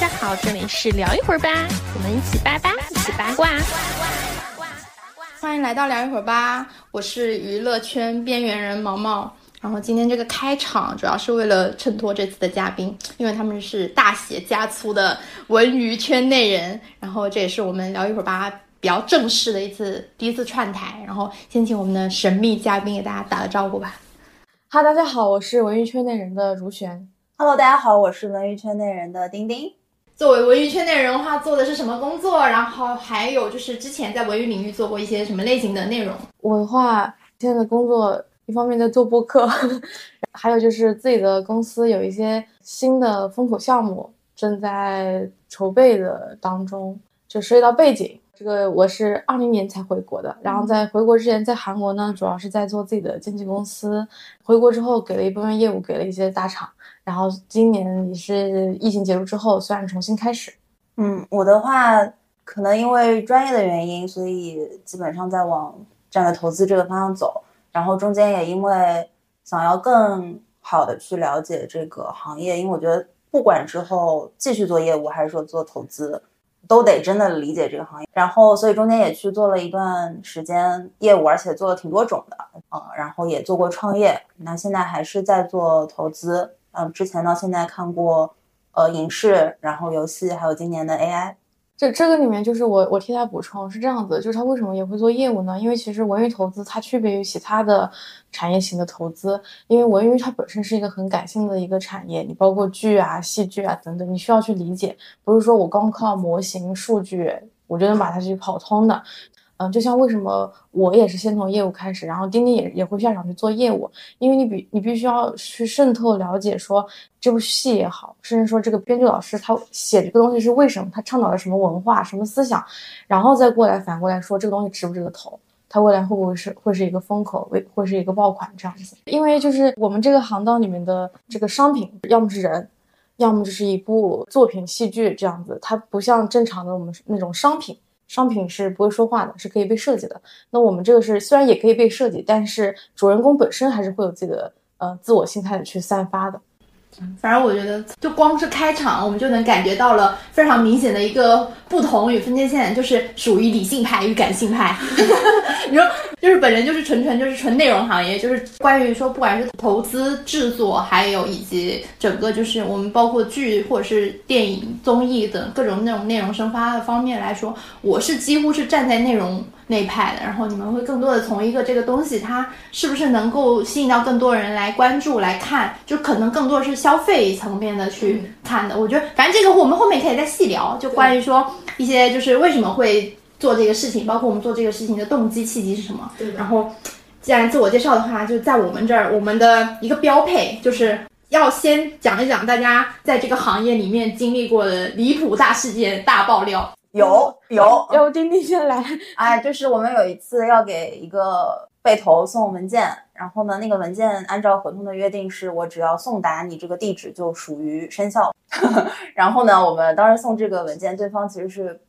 家好，这里是聊一会儿吧，我们一起八八，一起八卦。欢迎来到聊一会儿吧，我是娱乐圈边缘人毛毛。然后今天这个开场主要是为了衬托这次的嘉宾，因为他们是大写加粗的文娱圈内人。然后这也是我们聊一会儿吧比较正式的一次第一次串台。然后先请我们的神秘嘉宾给大家打个招呼吧。哈，大家好，我是文娱圈内人的如璇。Hello，大家好，我是文娱圈内人的丁丁。作为文娱圈内人的话，做的是什么工作？然后还有就是之前在文娱领域做过一些什么类型的内容？我的话，现在的工作。一方面在做播客，还有就是自己的公司有一些新的风口项目正在筹备的当中。就涉及到背景，这个我是二零年才回国的，然后在回国之前在韩国呢，主要是在做自己的经纪公司。回国之后给了一部分业务给了一些大厂，然后今年也是疫情结束之后，算重新开始。嗯，我的话可能因为专业的原因，所以基本上在往战略投资这个方向走。然后中间也因为想要更好的去了解这个行业，因为我觉得不管之后继续做业务还是说做投资，都得真的理解这个行业。然后所以中间也去做了一段时间业务，而且做了挺多种的啊。然后也做过创业，那现在还是在做投资。嗯，之前到现在看过呃影视，然后游戏，还有今年的 AI。这这个里面就是我我替他补充是这样子，就是他为什么也会做业务呢？因为其实文娱投资它区别于其他的产业型的投资，因为文娱它本身是一个很感性的一个产业，你包括剧啊、戏剧啊等等，你需要去理解，不是说我光靠模型数据我就能把它去跑通的。嗯，就像为什么我也是先从业务开始，然后钉钉也也会下场去做业务，因为你比你必须要去渗透了解说这部戏也好，甚至说这个编剧老师他写这个东西是为什么，他倡导了什么文化、什么思想，然后再过来反过来说这个东西值不值得投，它未来会不会是会是一个风口，会会是一个爆款这样子。因为就是我们这个行当里面的这个商品，要么是人，要么就是一部作品、戏剧这样子，它不像正常的我们那种商品。商品是不会说话的，是可以被设计的。那我们这个是虽然也可以被设计，但是主人公本身还是会有自己的呃自我心态的去散发的。反正我觉得，就光是开场，我们就能感觉到了非常明显的一个不同与分界线，就是属于理性派与感性派。你说，就是本人就是纯纯就是纯内容行业，就是关于说，不管是投资制作，还有以及整个就是我们包括剧或者是电影、综艺等各种那种内容生发的方面来说，我是几乎是站在内容。那一派的，然后你们会更多的从一个这个东西，它是不是能够吸引到更多人来关注来看，就可能更多是消费层面的去看的。我觉得，反正这个我们后面可以再细聊，就关于说一些就是为什么会做这个事情，包括我们做这个事情的动机契机是什么。对。然后，既然自我介绍的话，就在我们这儿，我们的一个标配就是要先讲一讲大家在这个行业里面经历过的离谱大事件、大爆料。有有，要丁丁先来。哎，就是我们有一次要给一个被投送文件，然后呢，那个文件按照合同的约定是我只要送达你这个地址就属于生效。然后呢，我们当时送这个文件，对方其实是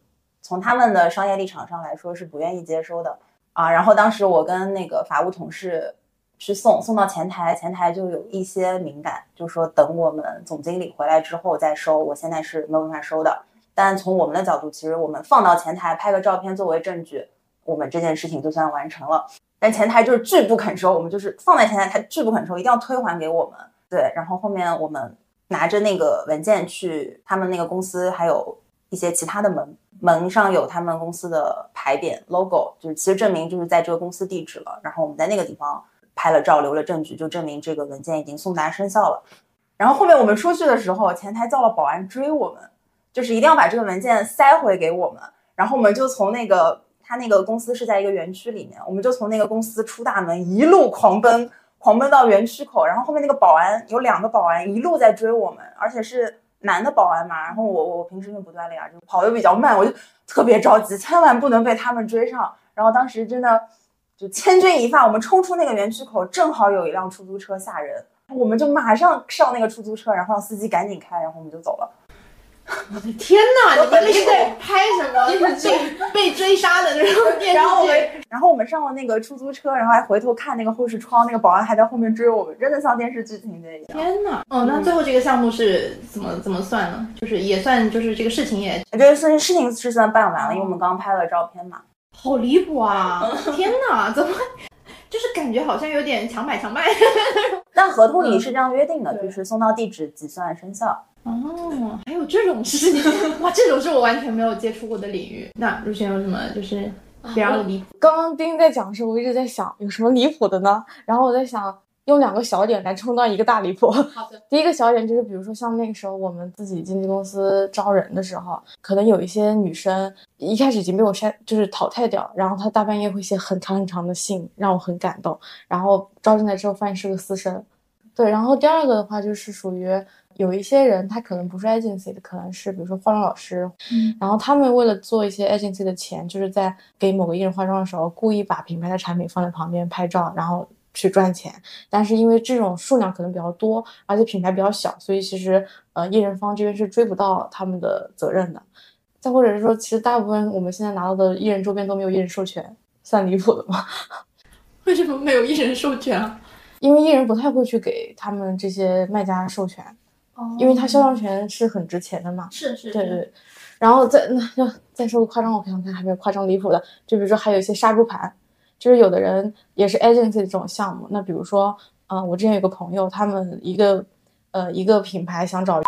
从他们的商业立场上来说是不愿意接收的啊。然后当时我跟那个法务同事去送，送到前台，前台就有一些敏感，就说等我们总经理回来之后再收，我现在是没有办法收的。但从我们的角度，其实我们放到前台拍个照片作为证据，我们这件事情就算完成了。但前台就是拒不肯收，我们就是放在前台，他拒不肯收，一定要退还给我们。对，然后后面我们拿着那个文件去他们那个公司，还有一些其他的门，门上有他们公司的牌匾 logo，就是其实证明就是在这个公司地址了。然后我们在那个地方拍了照，留了证据，就证明这个文件已经送达生效了。然后后面我们出去的时候，前台叫了保安追我们。就是一定要把这个文件塞回给我们，然后我们就从那个他那个公司是在一个园区里面，我们就从那个公司出大门，一路狂奔，狂奔到园区口，然后后面那个保安有两个保安一路在追我们，而且是男的保安嘛，然后我我平时就不锻炼，就跑的比较慢，我就特别着急，千万不能被他们追上。然后当时真的就千钧一发，我们冲出那个园区口，正好有一辆出租车吓人，我们就马上上那个出租车，然后让司机赶紧开，然后我们就走了。天哪，你们是在 拍什么电视剧？被追杀的那种 电视然后我们？，然后我们上了那个出租车，然后还回头看那个后视窗，那个保安还在后面追我们，真的像电视剧情节一样。天哪！哦，那最后这个项目是怎么怎么算呢？就是也算就是这个事情也我觉得事情事情是算办完了，因为我们刚刚拍了照片嘛。好离谱啊！天哪，怎么就是感觉好像有点强买强卖？但合同里是这样约定的，就是送到地址即算生效。哦，还有这种事情 哇！这种是我完全没有接触过的领域。那如轩有什么就是比较离谱？刚刚丁在讲的时候，我一直在想有什么离谱的呢？然后我在想用两个小点来充当一个大离谱。好的，第一个小点就是，比如说像那个时候我们自己经纪公司招人的时候，可能有一些女生一开始已经被我筛，就是淘汰掉，然后她大半夜会写很长很长的信，让我很感动。然后招进来之后发现是个私生，对。然后第二个的话就是属于有一些人他可能不是 agency 的，可能是比如说化妆老师，嗯然后他们为了做一些 agency 的钱，就是在给某个艺人化妆的时候，故意把品牌的产品放在旁边拍照，然后去赚钱。但是因为这种数量可能比较多，而且品牌比较小，所以其实呃艺人方这边是追不到他们的责任的。再或者是说，其实大部分我们现在拿到的艺人周边都没有艺人授权，算离谱的吗？为什么没有艺人授权啊？因为艺人不太会去给他们这些卖家授权，因为他肖像权是很值钱的嘛。是是对对，然后再那要再说个夸张，我想想看还有没有夸张离谱的，就比如说还有一些杀猪盘，就是有的人也是 agency 这种项目，那比如说，呃，我之前有个朋友，他们一个呃一个品牌想找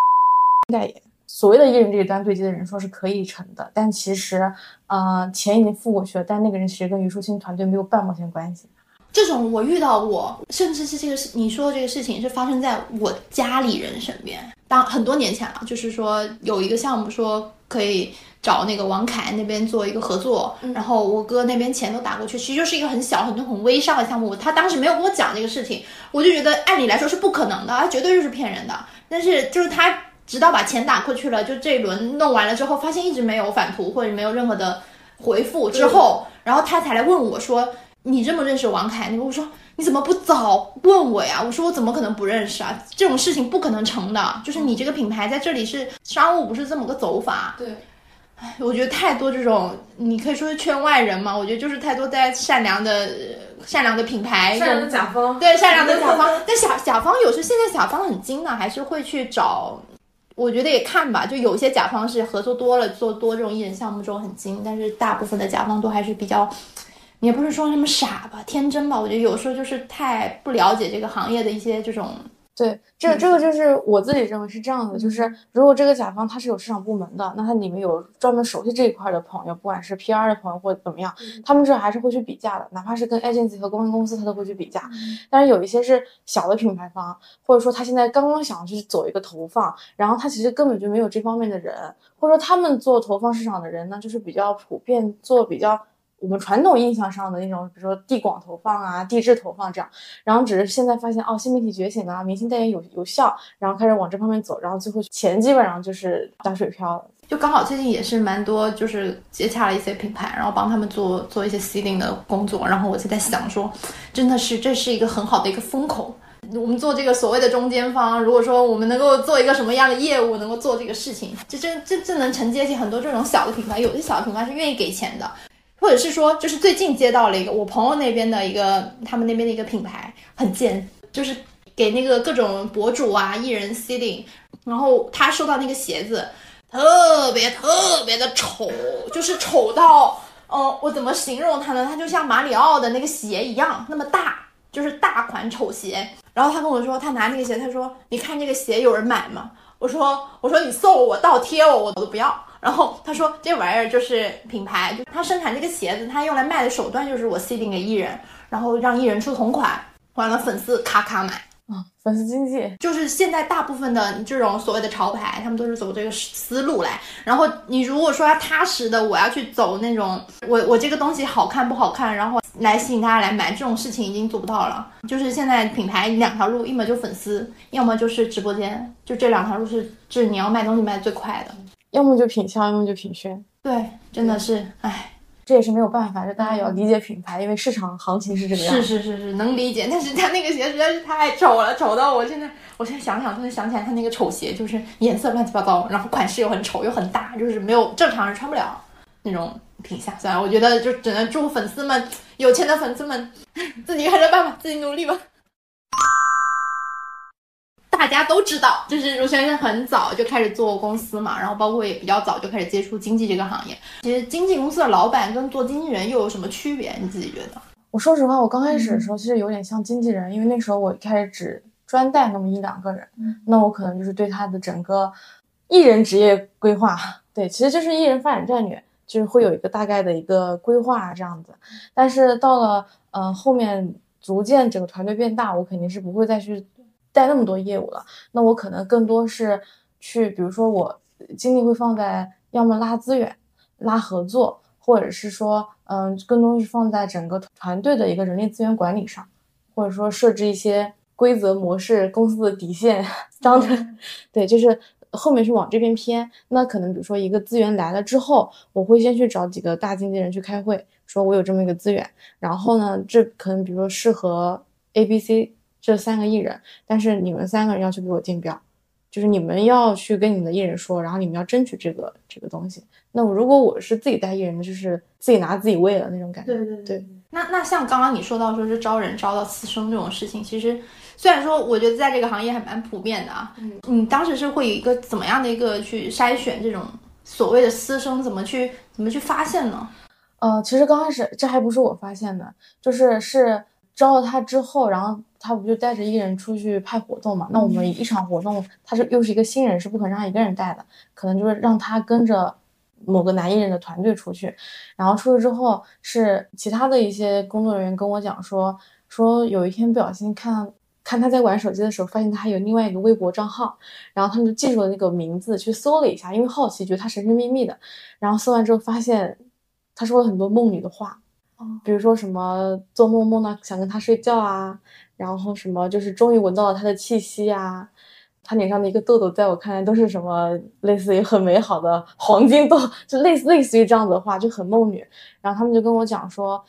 代言，所谓的艺人这一单对接的人说是可以成的，但其实呃钱已经付过去了，但那个人其实跟虞书欣团队没有半毛钱关系。这种我遇到过，甚至是这个事，你说的这个事情是发生在我家里人身边。当很多年前了，就是说有一个项目说可以找那个王凯那边做一个合作，然后我哥那边钱都打过去，其实就是一个很小、很很微商的项目。他当时没有跟我讲这个事情，我就觉得按理来说是不可能的，他绝对就是骗人的。但是就是他直到把钱打过去了，就这一轮弄完了之后，发现一直没有返图或者没有任何的回复之后，然后他才来问我说。你认不认识王凯？我说你怎么不早问我呀？我说我怎么可能不认识啊？这种事情不可能成的，就是你这个品牌在这里是商务，不是这么个走法。对，唉，我觉得太多这种，你可以说是圈外人嘛。我觉得就是太多在善良的、呃善良的品牌，善良的甲方，对善良的甲方，但甲甲方有时现在甲方很精呢，还是会去找。我觉得也看吧，就有些甲方是合作多了，做多这种艺人项目之后很精，但是大部分的甲方都还是比较。也不是说他们傻吧，天真吧，我觉得有时候就是太不了解这个行业的一些这种，对，这这个就是我自己认为是这样的，就是如果这个甲方他是有市场部门的，那他里面有专门熟悉这一块的朋友，不管是 PR 的朋友或者怎么样，他们这还是会去比价的，哪怕是跟 agency 和公关公司，他都会去比价。但是有一些是小的品牌方，或者说他现在刚刚想去走一个投放，然后他其实根本就没有这方面的人，或者说他们做投放市场的人呢，就是比较普遍做比较。我们传统印象上的那种，比如说地广投放啊、地质投放这样，然后只是现在发现哦，新媒体觉醒啊，明星代言有有效，然后开始往这方面走，然后最后钱基本上就是打水漂了。就刚好最近也是蛮多，就是接洽了一些品牌，然后帮他们做做一些 seeding 的工作，然后我就在想说，真的是这是一个很好的一个风口。我们做这个所谓的中间方，如果说我们能够做一个什么样的业务，能够做这个事情，这这这这能承接起很多这种小的品牌，有些小的品牌是愿意给钱的。或者是说，就是最近接到了一个我朋友那边的一个，他们那边的一个品牌很贱，就是给那个各种博主啊、艺人 seeding，然后他收到那个鞋子，特别特别的丑，就是丑到，嗯、我怎么形容它呢？它就像马里奥的那个鞋一样，那么大，就是大款丑鞋。然后他跟我说，他拿那个鞋，他说：“你看这个鞋有人买吗？”我说：“我说你送我倒贴我，我都不要。”然后他说：“这玩意儿就是品牌，就他生产这个鞋子，他用来卖的手段就是我 seeding 给艺人，然后让艺人出同款，完了粉丝咔咔买。”啊，粉丝经济，就是现在大部分的这种所谓的潮牌，他们都是走这个思路来。然后你如果说要踏实的，我要去走那种我我这个东西好看不好看，然后来吸引大家来买，这种事情已经做不到了。就是现在品牌两条路，要么就粉丝，要么就是直播间，就这两条路是就是你要卖东西卖最快的。要么就品相，要么就品宣。对，真的是，唉，这也是没有办法，就大家也要理解品牌，因为市场行情是这个样是子。是是是，能理解。但是他那个鞋实在是太丑了，丑到我现在，我现在想想都能想起来他那个丑鞋，就是颜色乱七八糟，然后款式又很丑又很大，就是没有正常人穿不了那种品相。算了，我觉得就只能祝粉丝们，有钱的粉丝们 自己看着办吧，自己努力吧。大家都知道，就是卢轩是很早就开始做公司嘛，然后包括也比较早就开始接触经纪这个行业。其实经纪公司的老板跟做经纪人又有什么区别？你自己觉得？我说实话，我刚开始的时候其实有点像经纪人，因为那时候我一开始只专带那么一两个人，那我可能就是对他的整个艺人职业规划，对，其实就是艺人发展战略，就是会有一个大概的一个规划这样子。但是到了呃后面逐渐整个团队变大，我肯定是不会再去带那么多业务了。那我可能更多是去，比如说我精力会放在要么拉资源、拉合作，或者是说，嗯，更多是放在整个团队的一个人力资源管理上，或者说设置一些规则模式、公司的底线章程，对，就是后面是往这边偏。那可能比如说一个资源来了之后，我会先去找几个大经纪人去开会，说我有这么一个资源，然后呢，这可能比如说适合 A、B、C 这三个艺人，但是你们三个人要去给我竞标。就是你们要去跟你们的艺人说，然后你们要争取这个这个东西。那我如果我是自己带艺人的，就是自己拿自己喂的那种感觉。对对那那像刚刚你说到说是招人招到私生这种事情，其实虽然说我觉得在这个行业还蛮普遍的啊，嗯，你当时是会有一个怎么样的一个去筛选这种所谓的私生，怎么去怎么去发现呢？呃，其实刚开始这还不是我发现的，就是是招了他之后，然后他不就带着艺人出去派活动嘛？那我们一场活动，他是又是一个新人，是不可能让他一个人带的，可能就是让他跟着某个男艺人的团队出去，然后出去之后是其他的一些工作人员跟我讲说，说有一天不小心看看他在玩手机的时候，发现他还有另外一个微博账号，然后他们就记住了那个名字去搜了一下，因为好奇觉得他神神秘秘的，然后搜完之后发现他说了很多梦女的话。比如说什么做梦梦到想跟他睡觉啊，然后什么就是终于闻到了他的气息啊，他脸上的一个痘痘，在我看来都是什么类似于很美好的 黄金痘，就类似类似于这样子的话，就很梦女。然后他们就跟我讲说，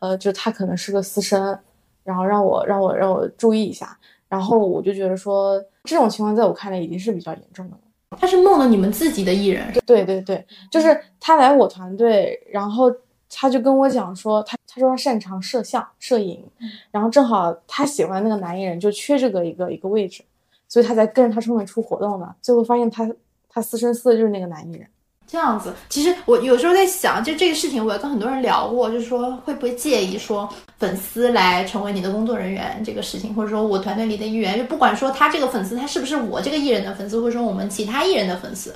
呃，就他可能是个私生，然后让我让我让我注意一下。然后我就觉得说，这种情况在我看来已经是比较严重的了。他是梦了你们自己的艺人，对对对，就是他来我团队，然后。他就跟我讲说，他他说他擅长摄像摄影，然后正好他喜欢那个男艺人，就缺这个一个一个位置，所以他才跟着他出门出活动的。最后发现他他私生私的就是那个男艺人。这样子，其实我有时候在想，就这个事情，我也跟很多人聊过，就是说会不会介意说粉丝来成为你的工作人员这个事情，或者说我团队里的一员，就不管说他这个粉丝他是不是我这个艺人的粉丝，或者说我们其他艺人的粉丝，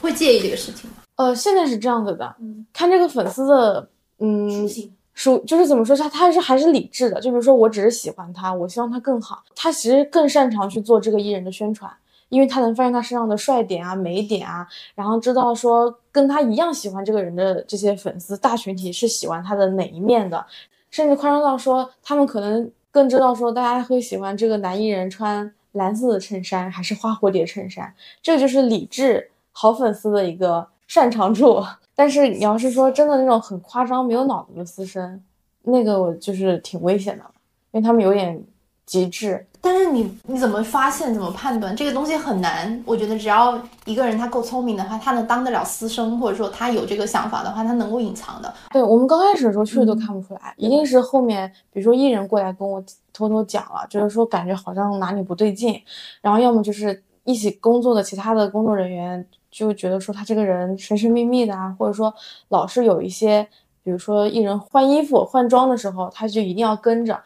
会介意这个事情吗？呃，现在是这样子的，看这个粉丝的，嗯，属属就是怎么说，他他是还是理智的。就比如说，我只是喜欢他，我希望他更好，他其实更擅长去做这个艺人的宣传，因为他能发现他身上的帅点啊、美点啊，然后知道说跟他一样喜欢这个人的这些粉丝大群体是喜欢他的哪一面的，甚至夸张到说，他们可能更知道说大家会喜欢这个男艺人穿蓝色的衬衫还是花蝴蝶衬衫，这就是理智好粉丝的一个。擅长处，但是你要是说真的那种很夸张、没有脑子的私生，那个我就是挺危险的，因为他们有点极致。但是你你怎么发现、怎么判断这个东西很难？我觉得只要一个人他够聪明的话，他能当得了私生，或者说他有这个想法的话，他能够隐藏的。对我们刚开始的时候确实都看不出来，一定是后面比如说艺人过来跟我偷偷讲了，就是说感觉好像哪里不对劲，然后要么就是一起工作的其他的工作人员。就觉得说他这个人神神秘秘的啊，或者说老是有一些，比如说艺人换衣服换装的时候，他就一定要跟着，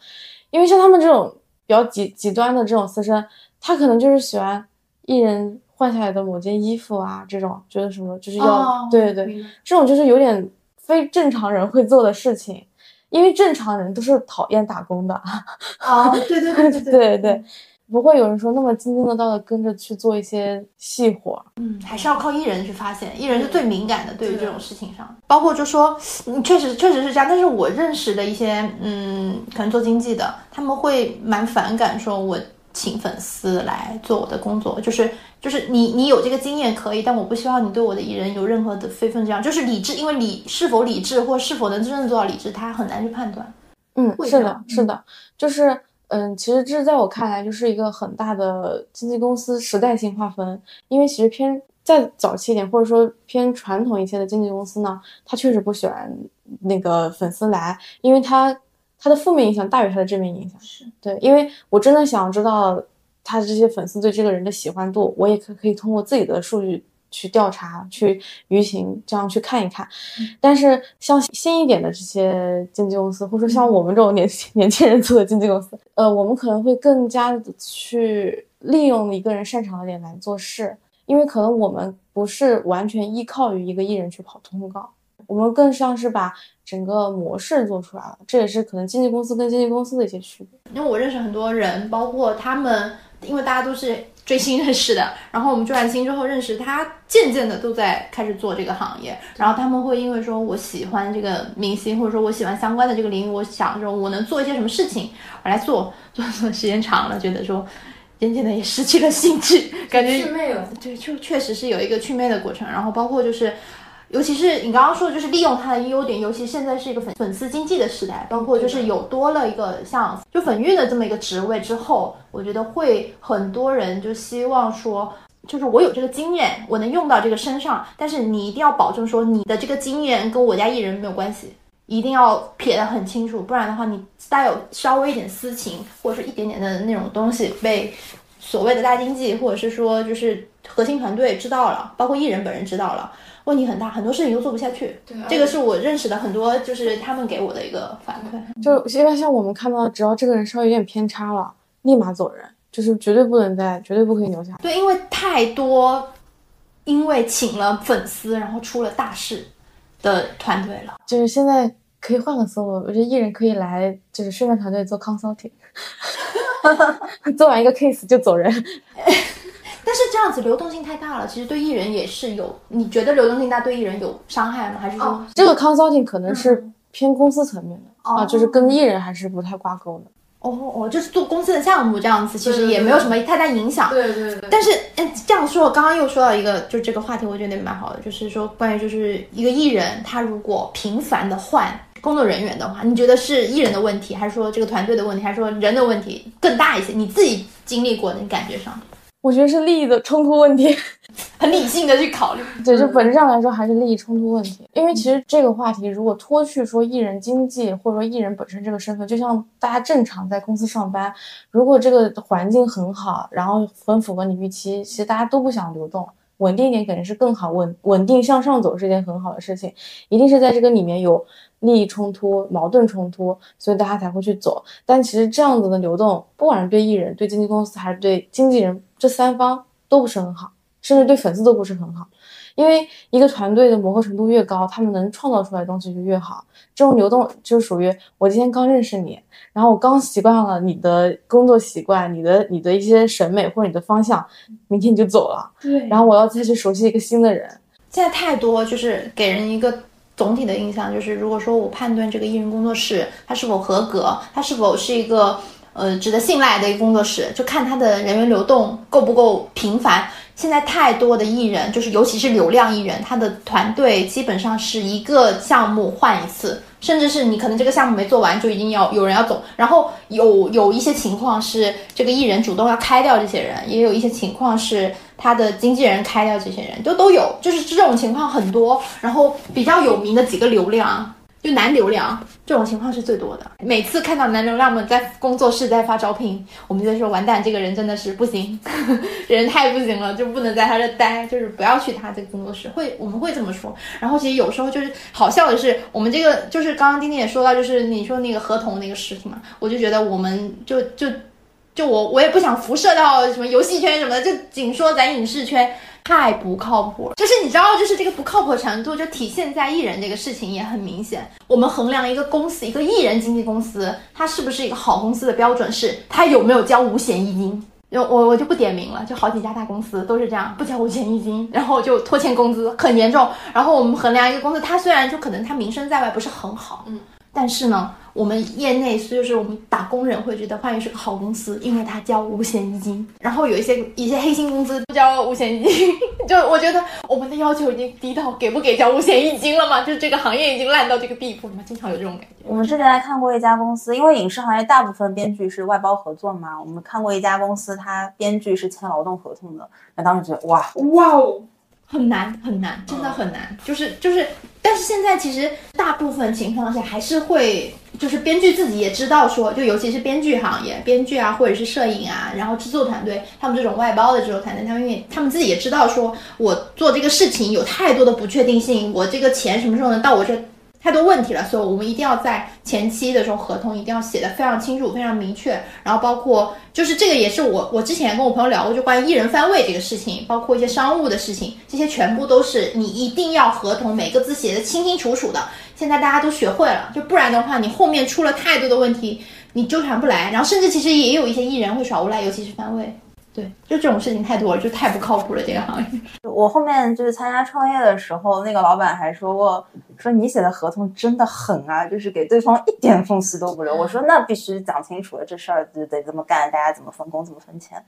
因为像他们这种比较极极端的这种私生，他可能就是喜欢艺人换下来的某件衣服啊，这种觉得什么就是要对对对，这种就是有点非正常人会做的事情，因为正常人都是讨厌打工的啊，对对对对对对。不会有人说那么津津乐道的跟着去做一些细活，嗯，还是要靠艺人去发现，艺人是最敏感的，对于这种事情上，包括就说，嗯，确实确实是这样。但是我认识的一些，嗯，可能做经济的，他们会蛮反感说我请粉丝来做我的工作，就是就是你你有这个经验可以，但我不希望你对我的艺人有任何的非分之想，就是理智，因为理是否理智或是否能真正做到理智，他很难去判断。嗯，是的是的，就是嗯，其实这在我看来就是一个很大的经纪公司时代性划分，因为其实偏再早期一点，或者说偏传统一些的经纪公司呢，他确实不喜欢那个粉丝来，因为他他的负面影响大于他的正面影响。是对，因为我真的想知道他这些粉丝对这个人的喜欢度，我也可可以通过自己的数据去调查、去舆情这样去看一看。但是像新一点的这些经纪公司，或者说像我们这种年轻 年轻人做的经纪公司，呃，我们可能会更加的去利用一个人擅长的点来做事，因为可能我们不是完全依靠于一个艺人去跑通告。我们更像是把整个模式做出来了，这也是可能经纪公司跟经纪公司的一些区别。因为我认识很多人，包括他们，因为大家都是追星认识的，然后我们追完星之后认识他，渐渐的都在开始做这个行业。然后他们会因为说我喜欢这个明星，或者说我喜欢相关的这个领域，我想说我能做一些什么事情，我来做，做做时间长了，觉得说渐渐的也失去了兴趣，感觉妹了。对，就确实是有一个祛魅的过程。然后包括就是，尤其是你刚刚说的，就是利用它的优点，尤其现在是一个粉粉丝经济的时代，包括就是有多了一个像就粉运的这么一个职位之后，我觉得会很多人就希望说。就是我有这个经验，我能用到这个身上，但是你一定要保证说你的这个经验跟我家艺人没有关系，一定要撇得很清楚，不然的话，你带有稍微一点私情或者是一点点的那种东西被所谓的大经济或者是说就是核心团队知道了，包括艺人本人知道了，问题很大，很多事情都做不下去。对这个是我认识的很多，就是他们给我的一个反馈。就因为像我们看到，只要这个人稍微有点偏差了，立马走人，就是绝对不能再，绝对不可以留下。对，因为太多因为请了粉丝然后出了大事的团队了。就是现在可以换个思路，我觉得艺人可以来就是宣传团队做 consulting，做完一个 case 就走人。但是这样子流动性太大了，其实对艺人也是有。你觉得流动性大对艺人有伤害吗？还是说、这个 consulting 可能是偏公司层面的、啊，哦就是跟艺人还是不太挂钩的。哦哦，就是做公司的项目这样子，其实也没有什么太大影响。对对对。但是，嗯，这样说，我刚刚又说到一个，就这个话题，我觉得蛮好的，就是说关于就是一个艺人，他如果频繁的换工作人员的话，你觉得是艺人的问题，还是说这个团队的问题，还是说人的问题更大一些？你自己经历过的，你感觉上我觉得是利益的冲突问题。很理性的去考虑。对，就本质上来说还是利益冲突问题。因为其实这个话题如果脱去说艺人经济或者说艺人本身这个身份，就像大家正常在公司上班，如果这个环境很好，然后很符合你预期，其实大家都不想流动。稳定一点肯定是更好，稳稳定向上走是一件很好的事情，一定是在这个里面有利益冲突、矛盾冲突，所以大家才会去走。但其实这样子的流动，不管是对艺人、对经纪公司还是对经纪人这三方都不是很好，甚至对粉丝都不是很好。因为一个团队的磨合程度越高，他们能创造出来的东西就越好。这种流动就属于我今天刚认识你，然后我刚习惯了你的工作习惯、你的你的一些审美或者你的方向，明天你就走了，对然后我要再去熟悉一个新的人。现在太多就是给人一个总体的印象，就是如果说我判断这个艺人工作室它是否合格，它是否是一个呃值得信赖的一个工作室，就看他的人员流动够不够频繁。现在太多的艺人，就是尤其是流量艺人，他的团队基本上是一个项目换一次，甚至是你可能这个项目没做完就已经要有人要走，然后有有一些情况是这个艺人主动要开掉这些人，也有一些情况是他的经纪人开掉这些人，都都有，就是这种情况很多。然后比较有名的几个流量，就男流量这种情况是最多的。每次看到男流量们在工作室在发招聘，我们就说完蛋，这个人真的是不行，人太不行了，就不能在他这待，就是不要去他这个工作室。会我们会这么说。然后其实有时候就是好笑的是，我们这个就是刚刚丁丁也说到，就是你说那个合同那个事情嘛，我就觉得我们就就就我我也不想辐射到什么游戏圈什么的，就仅说咱影视圈。太不靠谱了，就是你知道，就是这个不靠谱程度，就体现在艺人这个事情也很明显。我们衡量一个公司，一个艺人经纪公司，它是不是一个好公司的标准是，它有没有交五险一金。就我我就不点名了，就好几家大公司都是这样，不交五险一金，然后就拖欠工资，很严重。然后我们衡量一个公司，它虽然就可能它名声在外不是很好，嗯，但是呢，我们业内就是我们打工人会觉得幻娱是个好公司，因为它交五险一金。然后有一些一些黑心公司不交五险一金，就我觉得我们的要求已经低到给不给交五险一金了嘛？就是这个行业已经烂到这个地步了吗？经常有这种感觉。我们之前还看过一家公司，因为影视行业大部分编剧是外包合作嘛，我们看过一家公司，它编剧是签劳动合同的，那当时觉得哇，哇哦，很难很难，真的很难。就是就是，但是现在其实大部分情况下还是会，就是编剧自己也知道说，就尤其是编剧行业，编剧啊或者是摄影啊，然后制作团队，他们这种外包的制作团队，他们因为他们自己也知道说，我做这个事情有太多的不确定性，我这个钱什么时候能到我这？太多问题了，所以我们一定要在前期的时候合同一定要写的非常清楚、非常明确。然后包括就是这个也是我我之前跟我朋友聊过，就关于艺人翻位这个事情，包括一些商务的事情，这些全部都是你一定要合同每个字写的清清楚楚的。现在大家都学会了，就不然的话，你后面出了太多的问题，你纠缠不来。然后甚至其实也有一些艺人会耍无赖，尤其是翻位。对，就这种事情太多了，就太不靠谱了。这个行业，我后面就是参加创业的时候，那个老板还说过，说你写的合同真的狠啊，就是给对方一点缝隙都不留。我说那必须讲清楚了，这事儿就得这么干，大家怎么分工，怎么分钱。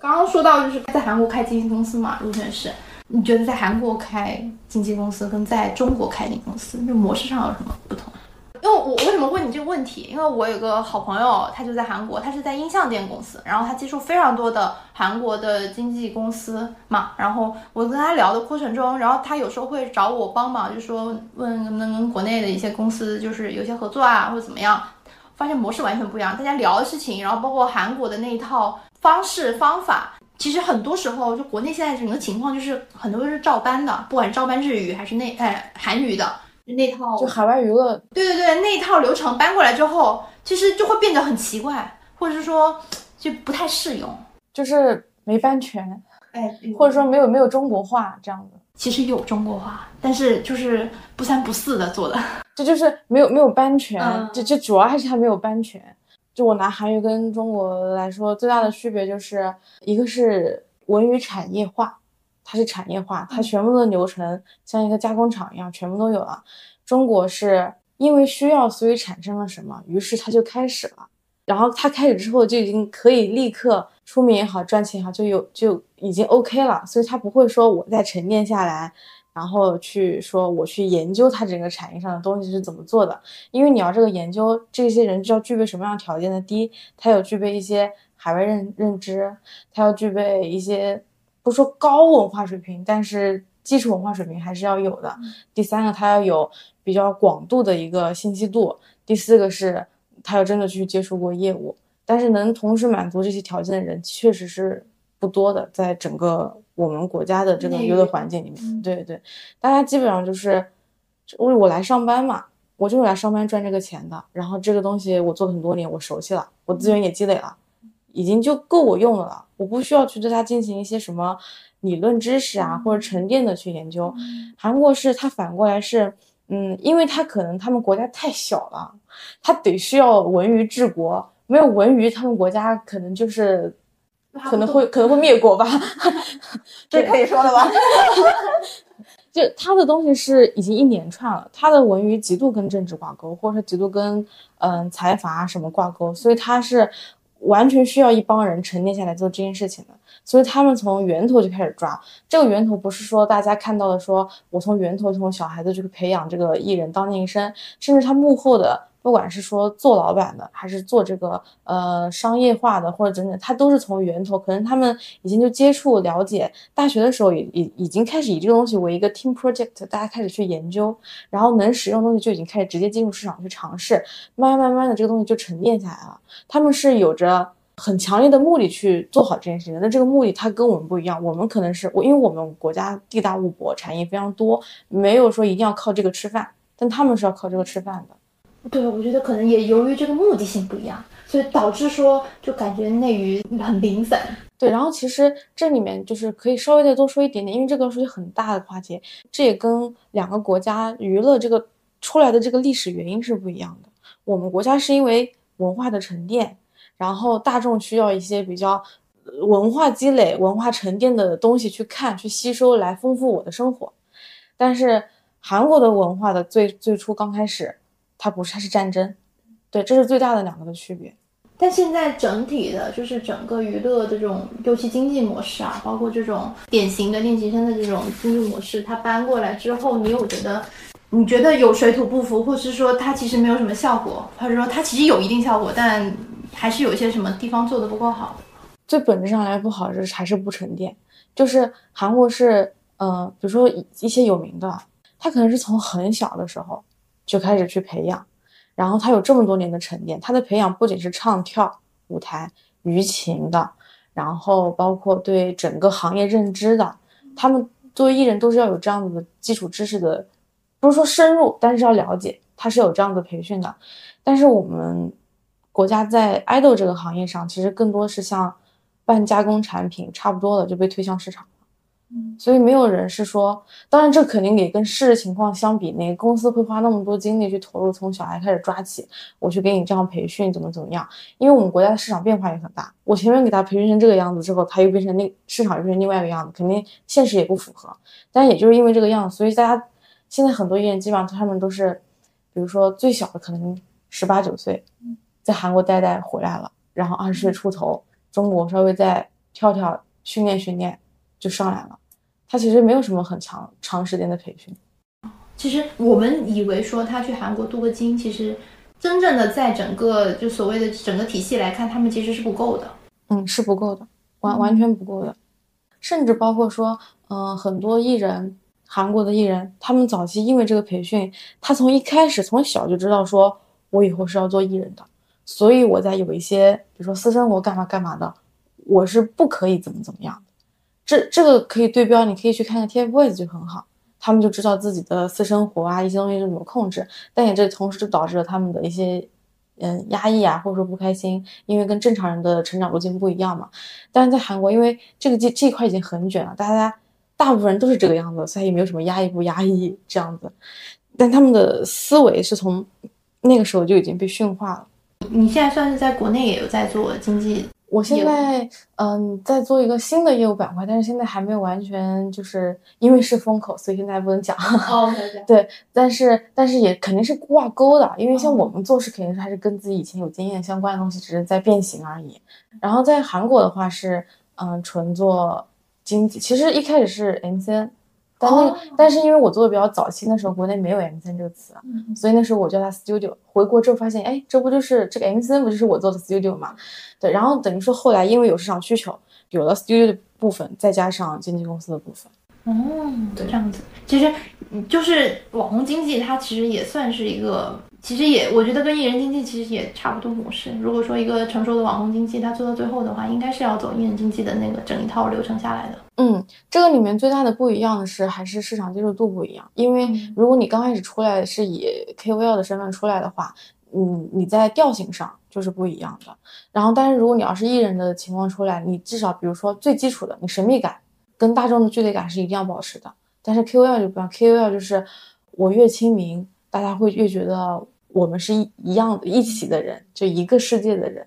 刚刚说到就是在韩国开经纪公司嘛，陆晨是，你觉得在韩国开经纪公司跟在中国开经纪公司，就模式上有什么不同？因为我为什么问你这个问题？因为我有个好朋友，他就在韩国，他是在音像店公司，然后他接触非常多的韩国的经纪公司嘛。然后我跟他聊的过程中，然后他有时候会找我帮忙，就说问能不能跟国内的一些公司就是有些合作啊，或者怎么样。发现模式完全不一样，大家聊的事情，然后包括韩国的那一套方式方法，其实很多时候就国内现在整个情况就是很多都是照搬的，不管照搬日语还是那哎韩语的。那套就海外娱乐，对对对，那一套流程搬过来之后，其实就会变得很奇怪，或者是说就不太适用，就是没搬全，哎，或者说没有没有中国化这样的。其实有中国化，但是就是不三不四的做的，这就是没有没有搬全，这这主要还是它没有搬全。就我拿韩语跟中国来说，最大的区别就是一个是文娱产业化。它是产业化，它全部的流程像一个加工厂一样，全部都有了。中国是因为需要，所以产生了什么，于是它就开始了。然后它开始之后就已经可以立刻出名也好，赚钱也好，就有就已经 OK 了。所以它不会说我再沉淀下来，然后去说我去研究它整个产业上的东西是怎么做的。因为你要这个研究，这些人就要具备什么样的条件呢？第一，他有具备一些海外认认知，他要具备一些。不说高文化水平，但是基础文化水平还是要有的。第三个，他要有比较广度的一个信息度。第四个是，他要真的去接触过业务。但是能同时满足这些条件的人，确实是不多的，在整个我们国家的这个娱乐环境里面。对对，大家基本上就是为我来上班嘛，我就是来上班赚这个钱的。然后这个东西我做了很多年，我熟悉了，我资源也积累了。已经就够我用的了，我不需要去对它进行一些什么理论知识啊，或者沉淀的去研究。韩国是它反过来是，嗯，因为它可能他们国家太小了，它得需要文娱治国，没有文娱，他们国家可能就是可能会可能会灭国吧，这可以说了吧？就他的东西是已经一连串了，他的文娱极度跟政治挂钩，或者说极度跟嗯财阀什么挂钩，所以他是。完全需要一帮人沉淀下来做这件事情的，所以他们从源头就开始抓。这个源头不是说大家看到的，说我从源头从小孩子这个培养这个艺人当练习生，甚至他幕后的，不管是说做老板的，还是做这个呃商业化的，或者等等，他都是从源头。可能他们已经就接触了解，大学的时候也已已经开始以这个东西为一个 team project，大家开始去研究，然后能使用东西就已经开始直接进入市场去尝试，慢慢慢慢的这个东西就沉淀下来了。他们是有着很强烈的目的去做好这件事情，那这个目的它跟我们不一样，我们可能是我，因为我们国家地大物博，产业非常多，没有说一定要靠这个吃饭，但他们是要靠这个吃饭的。对，我觉得可能也由于这个目的性不一样，所以导致说就感觉内娱很零散。对，然后其实这里面就是可以稍微再多说一点点，因为这个属于很大的话题，这也跟两个国家娱乐这个出来的这个历史原因是不一样的。我们国家是因为。文化的沉淀，然后大众需要一些比较文化积累、文化沉淀的东西去看、去吸收，来丰富我的生活。但是，韩国的文化的最最初刚开始，它不是，它是战争，对，这是最大的两个的区别。但现在整体的，就是整个娱乐的这种，尤其经济模式啊，包括这种典型的练习生的这种经济模式，它搬过来之后，你有觉得，你觉得有水土不服，或是说它其实没有什么效果，或者说它其实有一定效果，但还是有一些什么地方做的不够好？最本质上来不好就是还是不沉淀，就是韩国是，呃，比如说一些有名的，他可能是从很小的时候就开始去培养。然后他有这么多年的沉淀，他的培养不仅是唱跳、舞台、舆情的，然后包括对整个行业认知的。他们作为艺人都是要有这样子的基础知识的，不是说深入，但是要了解，他是有这样的培训的。但是我们国家在爱豆这个行业上，其实更多是像半加工产品，差不多的就被推向市场。所以没有人是说，当然这肯定也跟事实情况相比，哪个公司会花那么多精力去投入，从小孩开始抓起，我去给你这样培训，怎么怎么样？因为我们国家的市场变化也很大，我前面给他培训成这个样子之后，他又变成那市场又变成另外一个样子，肯定现实也不符合。但也就是因为这个样子，所以大家现在很多艺人基本上他们都是，比如说最小的可能十八九岁，在韩国待待回来了，然后二十岁出头，中国稍微再跳跳训练训练就上来了。他其实没有什么很长长时间的培训。其实我们以为说他去韩国镀个金，其实真正的在整个就所谓的整个体系来看，他们其实是不够的。嗯，是不够的，完完全不够的。甚至包括说，嗯，很多艺人，韩国的艺人，他们早期因为这个培训，他从一开始从小就知道说，我以后是要做艺人的，所以我在有一些，比如说私生活干嘛干嘛的，我是不可以怎么怎么样。这这个可以对标，你可以去看看 TFBOYS 就很好，他们就知道自己的私生活啊，一些东西是怎么控制，但也这同时就导致了他们的一些嗯压抑啊，或者说不开心，因为跟正常人的成长路径不一样嘛。但是在韩国，因为这个这这一块已经很卷了，大家大部分人都是这个样子，所以也没有什么压抑不压抑这样子。但他们的思维是从那个时候就已经被驯化了。你现在算是在国内也有在做经济。我现在嗯在做一个新的业务板块，但是现在还没有完全，就是因为是风口，所以现在还不能讲。哦，对，但是但是也肯定是挂钩的，因为像我们做事肯定是还是跟自己以前有经验相关的东西，只是在变形而已。然后在韩国的话是嗯纯做经济，其实一开始是 MCN。但那个，但是因为我做的比较早期，那时候国内没有 M C N 这个词啊，所以那时候我叫它 Studio。回国之后发现，哎，这不就是这个 M C N 不就是我做的 Studio 吗？对，然后等于说后来因为有市场需求，有了 Studio 的部分，再加上经纪公司的部分。哦，对，这样子，其实就是网红经济，它其实也算是一个。其实也，我觉得跟艺人经济其实也差不多模式。如果说一个成熟的网红经济，它做到最后的话，应该是要走艺人经济的那个整一套流程下来的。嗯，这个里面最大的不一样的是，还是市场接受度不一样。因为如果你刚开始出来是以 KOL 的身份出来的话，嗯，你在调性上就是不一样的。然后，但是如果你要是艺人的情况出来，你至少比如说最基础的，你神秘感跟大众的距离感是一定要保持的。但是 KOL 就不一样，KOL 就是我越亲民。大家会越觉得我们是一一样的一起的人，就一个世界的人，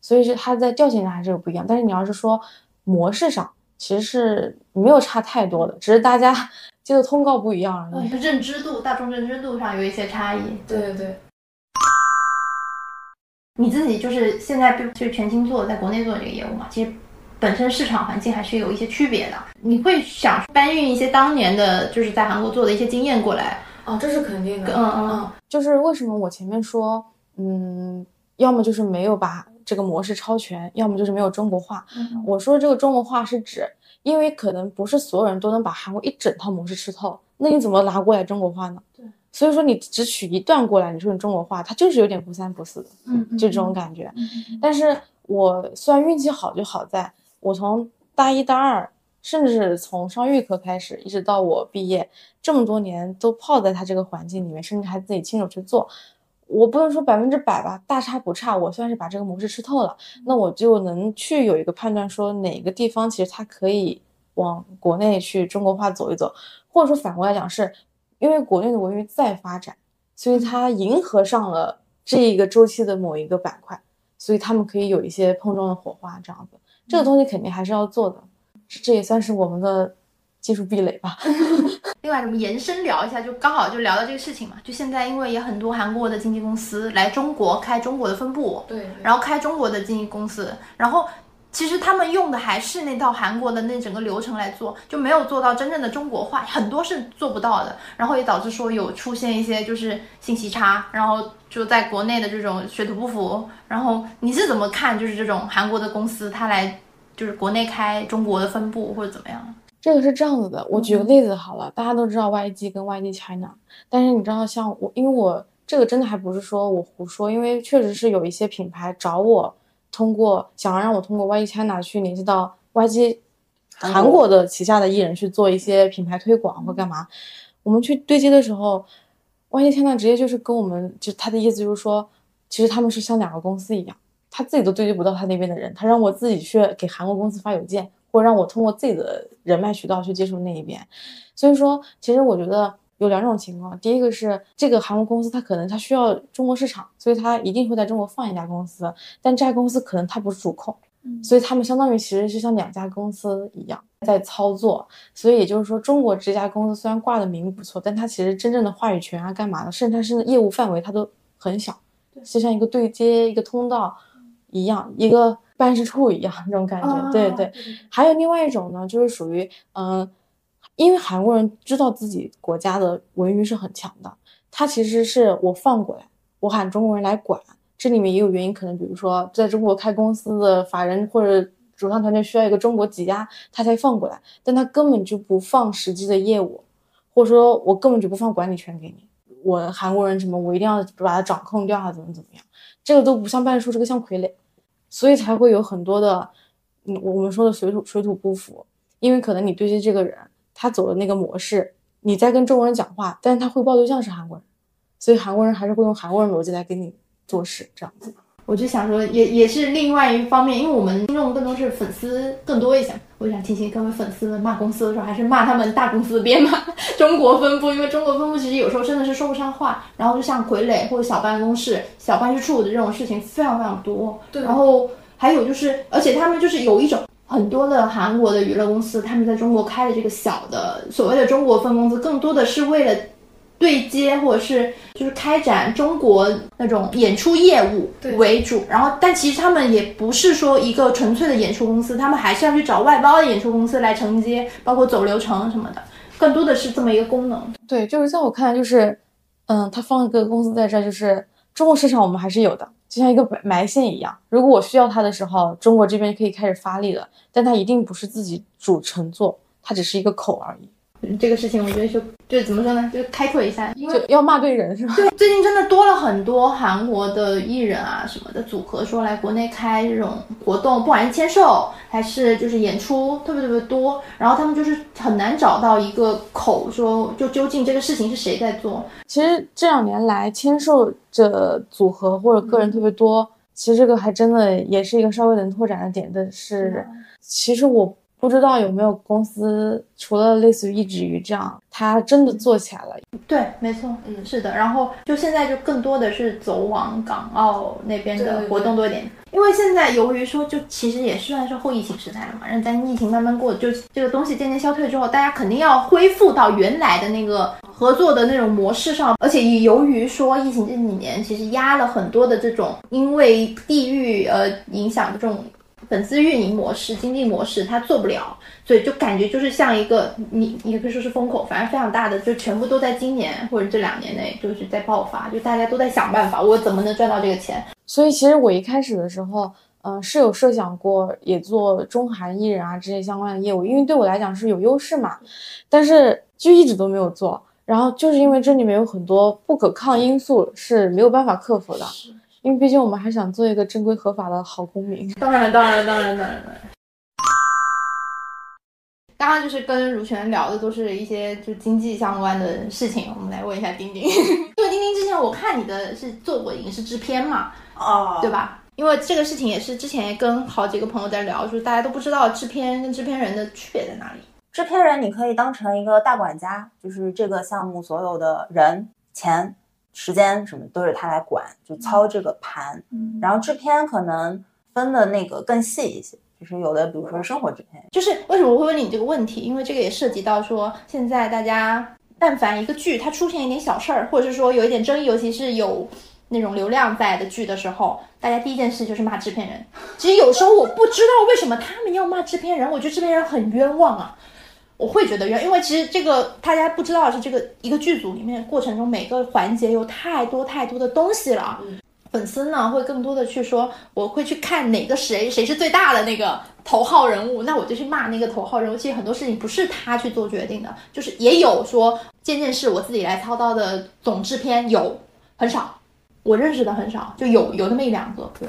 所以是它在调性上还是有不一样。但是你要是说模式上，其实是没有差太多的，只是大家 接的通告不一样而已。认知度，大众认知度上有一些差异。对对对。你自己就是现在就全新做在国内做这个业务嘛，其实本身市场环境还是有一些区别的。你会想搬运一些当年的就是在韩国做的一些经验过来。哦，这是肯定的。嗯嗯，就是为什么我前面说，嗯，要么就是没有把这个模式超全，要么就是没有中国化。我说这个中国化是指，因为可能不是所有人都能把韩国一整套模式吃透，那你怎么拿过来中国化呢？对，所以说你只取一段过来，你说你中国化，它就是有点不三不四的，嗯，就这种感觉。但是我虽然运气好，就好在我从大一大二。甚至从上预科开始，一直到我毕业这么多年，都泡在他这个环境里面，甚至还自己亲手去做。我不能说百分之百吧，大差不差。我算是把这个模式吃透了，那我就能去有一个判断，说哪个地方其实它可以往国内去中国化走一走，或者说反过来讲，是因为国内的文娱在发展，所以它迎合上了这一个周期的某一个板块，所以他们可以有一些碰撞的火花，这样子，这个东西肯定还是要做的。这也算是我们的技术壁垒吧。另外，我们延伸聊一下，就刚好就聊到这个事情嘛。就现在，因为也很多韩国的经纪公司来中国开中国的分部，对，然后开中国的经纪公司，然后其实他们用的还是那套韩国的那整个流程来做，就没有做到真正的中国化，很多是做不到的。然后也导致说有出现一些就是信息差，然后就在国内的这种水土不服。然后你是怎么看？就是这种韩国的公司，他来就是国内开中国的分部或者怎么样？这个是这样子的，我举个例子好了，大家都知道 YG 跟 YG China，但是你知道像我，因为我这个真的还不是说我胡说，因为确实是有一些品牌找我，通过想要让我通过 YG China 去联系到 YG 韩国的旗下的艺人去做一些品牌推广或干嘛，我们去对接的时候，YG China 直接就是跟我们，就他的意思就是说，其实他们是像两个公司一样，他自己都对接不到他那边的人，他让我自己去给韩国公司发邮件。或让我通过自己的人脉渠道去接触那一边，所以说，其实我觉得有两种情况。第一个是这个韩国公司，它可能它需要中国市场，所以它一定会在中国放一家公司，但这家公司可能它不是主控，所以他们相当于其实是像两家公司一样在操作。所以也就是说，中国这家公司虽然挂的名不错，但它其实真正的话语权啊、干嘛的，甚至它是业务范围它都很小，就像一个对接一个通道一样，一个。办事处一样那种感觉，对对。还有另外一种呢，就是属于嗯，因为韩国人知道自己国家的文娱是很强的，他其实是我放过来，我喊中国人来管，这里面也有原因，可能比如说在中国开公司的法人或者主创团队需要一个中国挤压，他才放过来，但他根本就不放实际的业务，或者说我根本就不放管理权给你，我韩国人什么我一定要把它掌控掉啊，怎么怎么样，这个都不像办事处，这个像傀儡。所以才会有很多的，嗯，我们说的水土水土不服，因为可能你对接这个人，他走的那个模式，你在跟中国人讲话，但是他汇报对象是韩国人，所以韩国人还是会用韩国人逻辑来给你做事，这样子。我就想说，也也是另外一方面，因为我们听众更多是粉丝更多一些，我想提醒各位粉丝们骂公司的时候，还是骂他们大公司，别骂中国分部，因为中国分部其实有时候真的是说不上话。然后就像傀儡或者小办公室、小办事处的这种事情非常非常多。对。然后还有就是，而且他们就是有一种很多的韩国的娱乐公司，他们在中国开的这个小的所谓的中国分公司，更多的是为了。对接或者是就是开展中国那种演出业务为主，然后但其实他们也不是说一个纯粹的演出公司，他们还是要去找外包的演出公司来承接，包括走流程什么的，更多的是这么一个功能。对，就是在我看来，就是嗯，他放一个公司在这儿，就是中国市场我们还是有的，就像一个埋埋线一样。如果我需要它的时候，中国这边可以开始发力了，但它一定不是自己主承做，它只是一个口而已。这个事情，我觉得就就怎么说呢？就开拓一下，因为要骂对人是吧？对，最近真的多了很多韩国的艺人啊什么的组合，说来国内开这种活动，不管是签售还是就是演出，特别特别多。然后他们就是很难找到一个口，说就究竟这个事情是谁在做。其实这两年来签售这组合或者个人特别多，其实这个还真的也是一个稍微能拓展的点的是，其实我。不知道有没有公司，除了类似于一指鱼这样，它真的做起来了。对，没错，嗯，是的。然后就现在就更多的是走往港澳那边的活动多一点，因为现在由于说就其实也算是后疫情时代了嘛，然后在疫情慢慢过，就这个东西渐渐消退之后，大家肯定要恢复到原来的那个合作的那种模式上。而且也由于说疫情这几年其实压了很多的这种因为地域呃影响的这种。粉丝运营模式、经济模式，他做不了，所以就感觉就是像一个你，你也可以说是风口，反正非常大的，就全部都在今年或者这两年内就是在爆发，就大家都在想办法，我怎么能赚到这个钱。所以其实我一开始的时候，嗯，是有设想过也做中韩艺人啊这些相关的业务，因为对我来讲是有优势嘛，但是就一直都没有做。然后就是因为这里面有很多不可抗因素是没有办法克服的。因为毕竟我们还想做一个正规合法的好公民。当然，当然，当然，当然。刚刚就是跟如泉聊的都是一些就经济相关的事情，我们来问一下丁丁。因为，丁丁之前我看你的是做过影视制片嘛？哦，对吧？因为这个事情也是之前跟好几个朋友在聊，就是大家都不知道制片跟制片人的区别在哪里。制片人你可以当成一个大管家，就是这个项目所有的人钱。时间什么都是他来管，就操这个盘。然后制片可能分的那个更细一些，就是有的，比如说生活制片，就是为什么我会问你这个问题？因为这个也涉及到说，现在大家但凡一个剧它出现一点小事儿，或者是说有一点争议，尤其是有那种流量在的剧的时候，大家第一件事就是骂制片人。其实有时候我不知道为什么他们要骂制片人，我觉得制片人很冤枉啊。我会觉得冤，因为其实这个大家不知道是，这个一个剧组里面过程中每个环节有太多太多的东西了。粉丝呢会更多的去说，我会去看哪个谁谁是最大的那个头号人物，那我就去骂那个头号人物。其实很多事情不是他去做决定的，就是也有说件件事我自己来操刀的总制片有很少，我认识的很少，就有有那么一两个。对，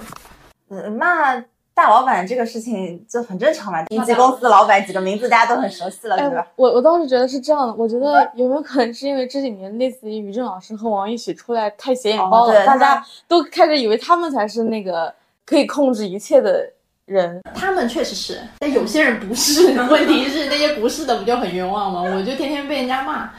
嗯，骂大老板这个事情就很正常嘛，一级公司老板几个名字大家都很熟悉了，对吧？我我倒是觉得是这样的，我觉得有没有可能是因为这几年类似于于正老师和王一喜出来太显眼包了，大家都开始以为他们才是那个可以控制一切的人。他们确实是，但有些人不是。问题是那些不是的不就很冤枉吗？我就天天被人家骂。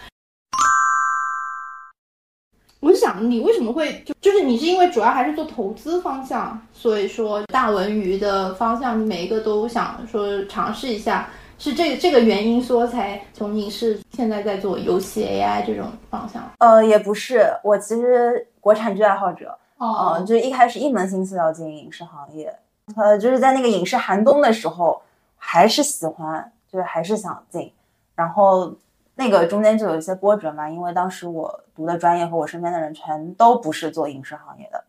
我就想，你为什么会就就是你是因为主要还是做投资方向，所以说大文娱的方向每一个都想说尝试一下，是这个这个原因说才从影视现在在做游戏 AI 这种方向？呃，也不是，我其实国产剧爱好者，哦，就一开始一门心思要进影视行业，呃，就是在那个影视寒冬的时候，还是喜欢，就是还是想进，然后。那个中间就有一些波折嘛，因为当时我读的专业和我身边的人全都不是做影视行业的，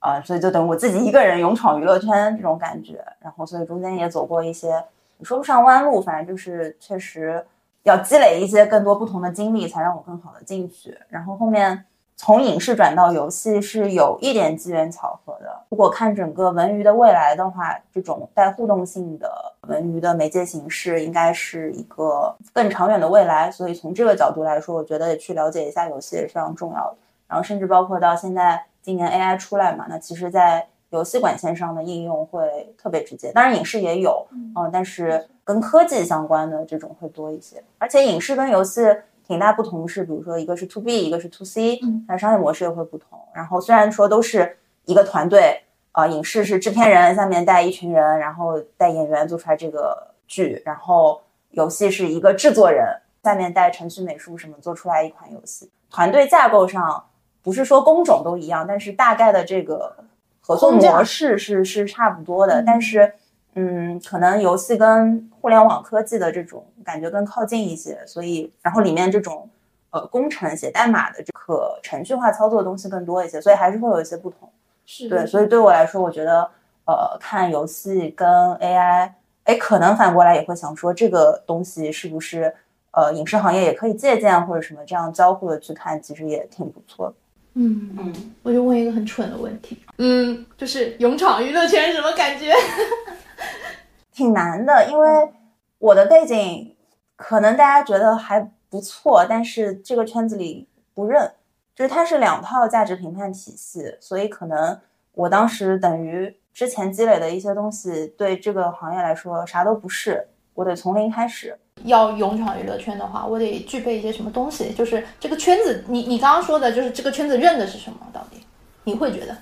啊，所以就等于我自己一个人勇闯娱乐圈这种感觉。然后，所以中间也走过一些，说不上弯路，反正就是确实要积累一些更多不同的经历，才让我更好的进去。然后后面。从影视转到游戏是有一点机缘巧合的。如果看整个文娱的未来的话，这种带互动性的文娱的媒介形式应该是一个更长远的未来。所以从这个角度来说，我觉得去了解一下游戏也是非常重要的。然后甚至包括到现在今年 AI 出来嘛，那其实在游戏管线上的应用会特别直接。当然影视也有，嗯，但是跟科技相关的这种会多一些。而且影视跟游戏。挺大不同是，比如说一个是 to B，一个是 to C，那商业模式也会不同。然后虽然说都是一个团队，呃，影视是制片人下面带一群人，然后带演员做出来这个剧，然后游戏是一个制作人下面带程序、美术什么做出来一款游戏。团队架构上不是说工种都一样，但是大概的这个合作模式是是差不多的，但是。嗯，可能游戏跟互联网科技的这种感觉更靠近一些，所以然后里面这种呃工程写代码的这可程序化操作的东西更多一些，所以还是会有一些不同。是对，所以对我来说，我觉得呃看游戏跟 AI，哎，可能反过来也会想说这个东西是不是呃影视行业也可以借鉴或者什么这样交互的去看，其实也挺不错的。嗯嗯，我就问一个很蠢的问题，嗯，就是勇闯娱乐圈什么感觉？挺难的，因为我的背景可能大家觉得还不错，但是这个圈子里不认，就是它是两套价值评判体系，所以可能我当时等于之前积累的一些东西，对这个行业来说啥都不是，我得从零开始。要勇闯娱乐圈的话，我得具备一些什么东西？就是这个圈子，你你刚刚说的就是这个圈子认的是什么？到底你会觉得？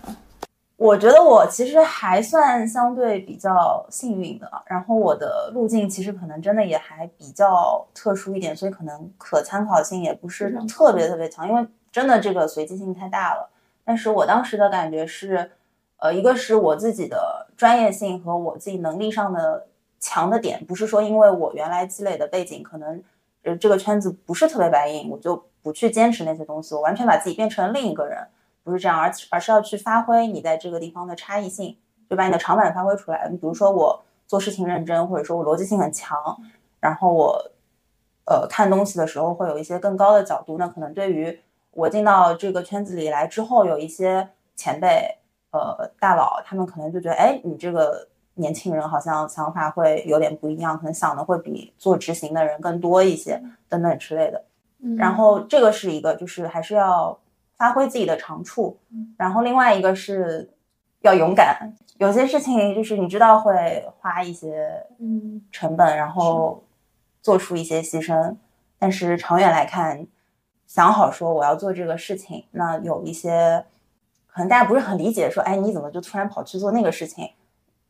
我觉得我其实还算相对比较幸运的，然后我的路径其实可能真的也还比较特殊一点，所以可能可参考性也不是特别特别强，因为真的这个随机性太大了。但是我当时的感觉是，呃，一个是我自己的专业性和我自己能力上的强的点，不是说因为我原来积累的背景可能，呃，这个圈子不是特别白银，我就不去坚持那些东西，我完全把自己变成另一个人。不是这样，而而是要去发挥你在这个地方的差异性，就把你的长板发挥出来。你比如说我做事情认真，或者说我逻辑性很强，然后我呃看东西的时候会有一些更高的角度。那可能对于我进到这个圈子里来之后，有一些前辈呃大佬，他们可能就觉得，哎，你这个年轻人好像想法会有点不一样，可能想的会比做执行的人更多一些，等等之类的。然后这个是一个，就是还是要。发挥自己的长处，然后另外一个是要勇敢。有些事情就是你知道会花一些嗯成本，然后做出一些牺牲，但是长远来看，想好说我要做这个事情，那有一些可能大家不是很理解，说哎你怎么就突然跑去做那个事情？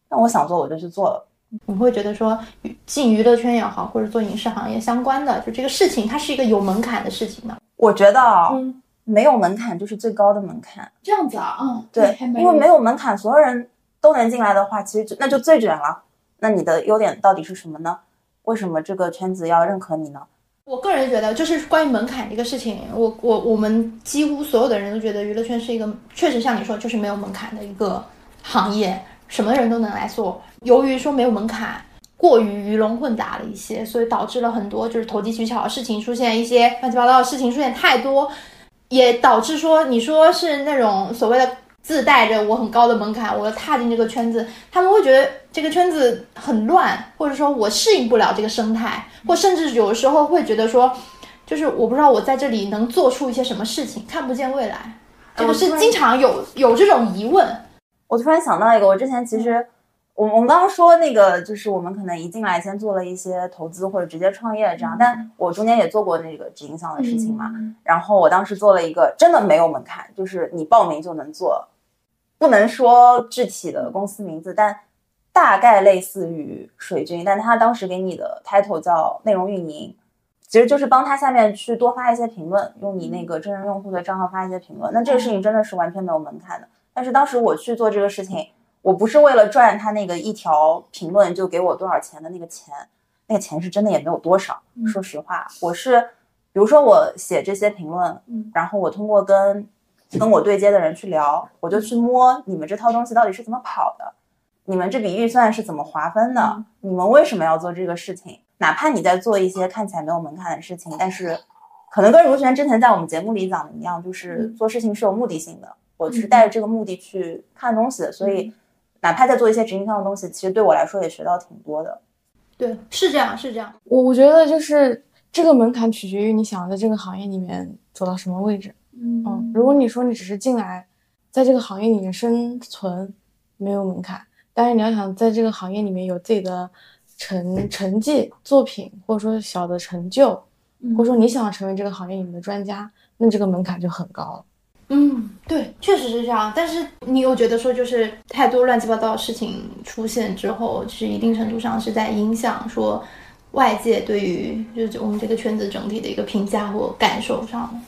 那我想做我就去做了，你会觉得说进娱乐圈也好，或者做影视行业相关的，就这个事情它是一个有门槛的事情吗？我觉得啊，嗯，没有门槛就是最高的门槛。这样子啊，嗯，对，因为没有门槛，所有人都能进来的话，其实就那就最卷了。那你的优点到底是什么呢？为什么这个圈子要认可你呢？我个人觉得，就是关于门槛这个事情，我我我们几乎所有的人都觉得娱乐圈是一个确实像你说，就是没有门槛的一个行业，什么人都能来做。由于说没有门槛，过于鱼龙混杂了一些，所以导致了很多就是投机取巧的事情出现，一些乱七八糟的事情出现太多，也导致说你说是那种所谓的自带着我很高的门槛，我要踏进这个圈子，他们会觉得这个圈子很乱，或者说我适应不了这个生态，或甚至有时候会觉得说，就是我不知道我在这里能做出一些什么事情，看不见未来，这个是经常有有这种疑问。我突然想到一个，我之前其实我我们刚刚说那个，就是我们可能一进来先做了一些投资或者直接创业这样，但我中间也做过那个直营销的事情嘛。然后我当时做了一个真的没有门槛，就是你报名就能做，不能说具体的公司名字，但大概类似于水军，但他当时给你的 title 叫内容运营。其实就是帮他下面去多发一些评论，用你那个真人用户的账号发一些评论。那这个事情真的是完全没有门槛的。但是当时我去做这个事情，我不是为了赚他那个一条评论就给我多少钱的那个钱，那个钱是真的也没有多少。说实话，我是比如说我写这些评论，然后我通过跟跟我对接的人去聊，我就去摸你们这套东西到底是怎么跑的，你们这笔预算是怎么划分的，你们为什么要做这个事情？哪怕你在做一些看起来没有门槛的事情，但是可能跟如璇之前在我们节目里讲的一样，就是做事情是有目的性的。我是带着这个目的去看东西的，所以哪怕在做一些执行上的东西，其实对我来说也学到挺多的。对，是这样，是这样。我我觉得就是这个门槛取决于你想在这个行业里面走到什么位置。嗯，如果你说你只是进来，在这个行业里面生存，没有门槛。但是你要想在这个行业里面有自己的成成绩、作品，或者说小的成就，或者说你想成为这个行业里面的专家，那这个门槛就很高了。嗯，对，确实是这样。但是你又觉得说，就是太多乱七八糟的事情出现之后，就是一定程度上是在影响说外界对于就是我们这个圈子整体的一个评价或感受上。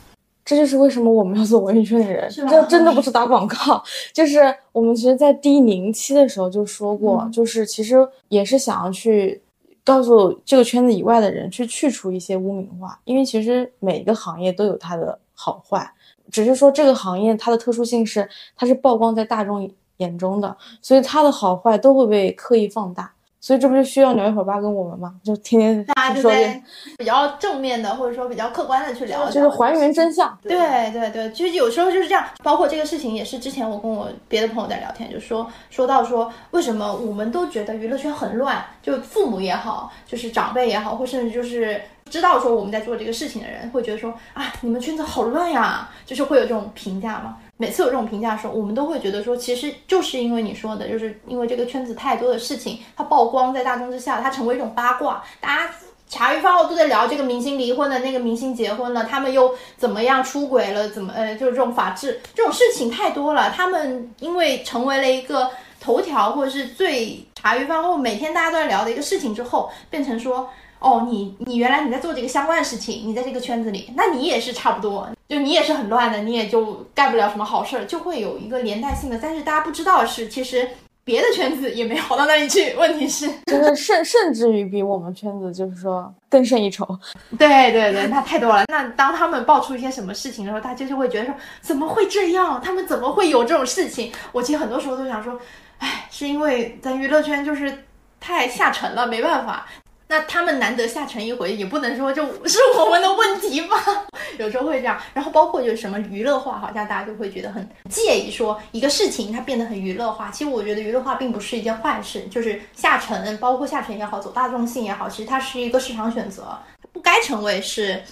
这就是为什么我们要做文艺圈的人，这真的不是打广告，就是我们其实，在第零期的时候就说过，嗯就是其实也是想要去告诉这个圈子以外的人，去去除一些污名化，因为其实每一个行业都有它的好坏，只是说这个行业它的特殊性是它是曝光在大众眼中的，所以它的好坏都会被刻意放大，所以这不就需要鸟一会儿吧跟我们吗，就天天大家就在比较正面的，或者说比较客观的去聊，就是还原真相。对对对，其实有时候就是这样，包括这个事情也是之前我跟我别的朋友在聊天，就说说到说为什么我们都觉得娱乐圈很乱，就父母也好，就是长辈也好，或甚至就是知道说我们在做这个事情的人，会觉得说啊你们圈子好乱呀，就是会有这种评价嘛。每次有这种评价的时候，我们都会觉得说，其实就是因为你说的，就是因为这个圈子太多的事情，它曝光在大众之下，它成为一种八卦，大家茶余饭后都在聊这个明星离婚了，那个明星结婚了，他们又怎么样出轨了，怎么呃，就是这种法制这种事情太多了。他们因为成为了一个头条或者是最茶余饭后每天大家都在聊的一个事情之后，变成说。哦，你你原来你在做这个相关的事情，你在这个圈子里，那你也是差不多，就你也是很乱的，你也就干不了什么好事儿，就会有一个连带性的。但是大家不知道的是，其实别的圈子也没好到哪里去。问题是，就是甚甚至于比我们圈子就是说更胜一筹。对对对，那太多了。那当他们爆出一些什么事情的时候，大家就会觉得说，怎么会这样？他们怎么会有这种事情？我其实很多时候都想说，哎，是因为咱娱乐圈就是太下沉了，没办法。那他们难得下沉一回，也不能说就是我们的问题吧？有时候会这样。然后包括就是什么娱乐化，好像大家就会觉得很介意，说一个事情它变得很娱乐化。其实我觉得娱乐化并不是一件坏事，就是下沉，包括下沉也好，走大众性也好，其实它是一个市场选择，不该成为是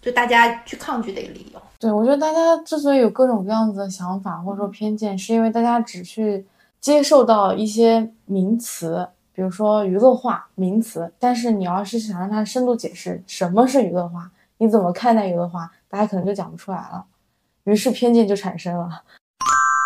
就大家去抗拒的一个理由。对，我觉得大家之所以有各种各样子的想法或者说偏见，是因为大家只去接受到一些名词，比如说娱乐化名词，但是你要是想让他深度解释什么是娱乐化，你怎么看待娱乐化，大家可能就讲不出来了，于是偏见就产生了。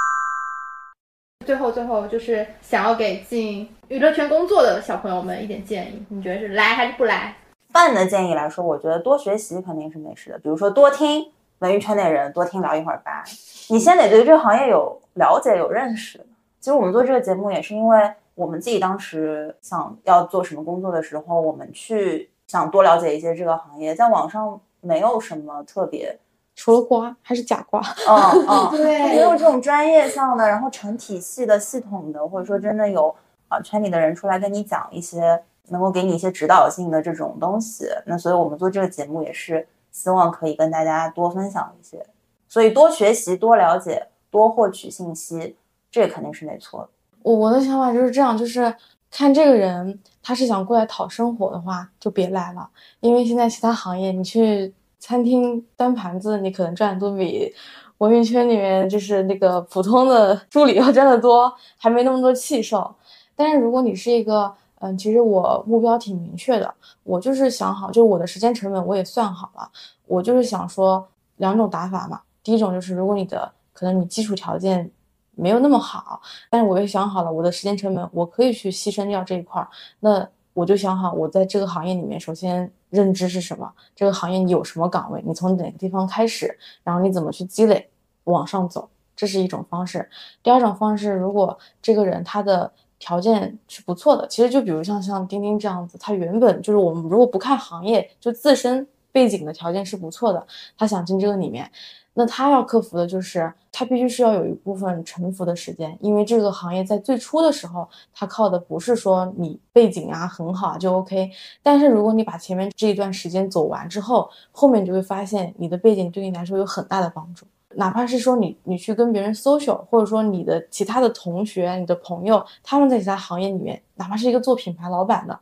最后最后就是想要给进娱乐圈工作的小朋友们一点建议，你觉得是来还是不来？泛的建议来说，我觉得多学习肯定是没事的，比如说多听文娱圈内人，多听聊一会儿吧。你先得对这个行业有了解、有认识。其实我们做这个节目也是因为我们自己当时想要做什么工作的时候，我们去想多了解一些这个行业，在网上没有什么特别。除了瓜还是假瓜，嗯 嗯，对没有这种专业项的，然后成体系的、系统的，或者说真的有啊圈里的人出来跟你讲一些能够给你一些指导性的这种东西。那所以我们做这个节目也是希望可以跟大家多分享一些，所以多学习、多了解、多获取信息，这肯定是没错的。我我的想法就是这样，就是看这个人他是想过来讨生活的话，就别来了，因为现在其他行业你去。餐厅端盘子，你可能赚的都比文娱圈里面就是那个普通的助理要赚的多，还没那么多气受。但是如果你是一个，嗯，其实我目标挺明确的，我就是想好，就我的时间成本我也算好了，我就是想说两种打法嘛。第一种就是如果你的可能你基础条件没有那么好，但是我也想好了我的时间成本，我可以去牺牲掉这一块儿，那我就想好我在这个行业里面首先。认知是什么？这个行业你有什么岗位？你从哪个地方开始？然后你怎么去积累，往上走？这是一种方式。第二种方式，如果这个人他的条件是不错的，其实就比如像像钉钉这样子，他原本就是我们如果不看行业，就自身背景的条件是不错的，他想进这个里面。那他要克服的就是，他必须是要有一部分沉浮的时间，因为这个行业在最初的时候，他靠的不是说你背景啊很好就 OK。但是如果你把前面这一段时间走完之后，后面你就会发现你的背景对你来说有很大的帮助。哪怕是说你你去跟别人 social，或者说你的其他的同学、你的朋友，他们在其他行业里面，哪怕是一个做品牌老板的。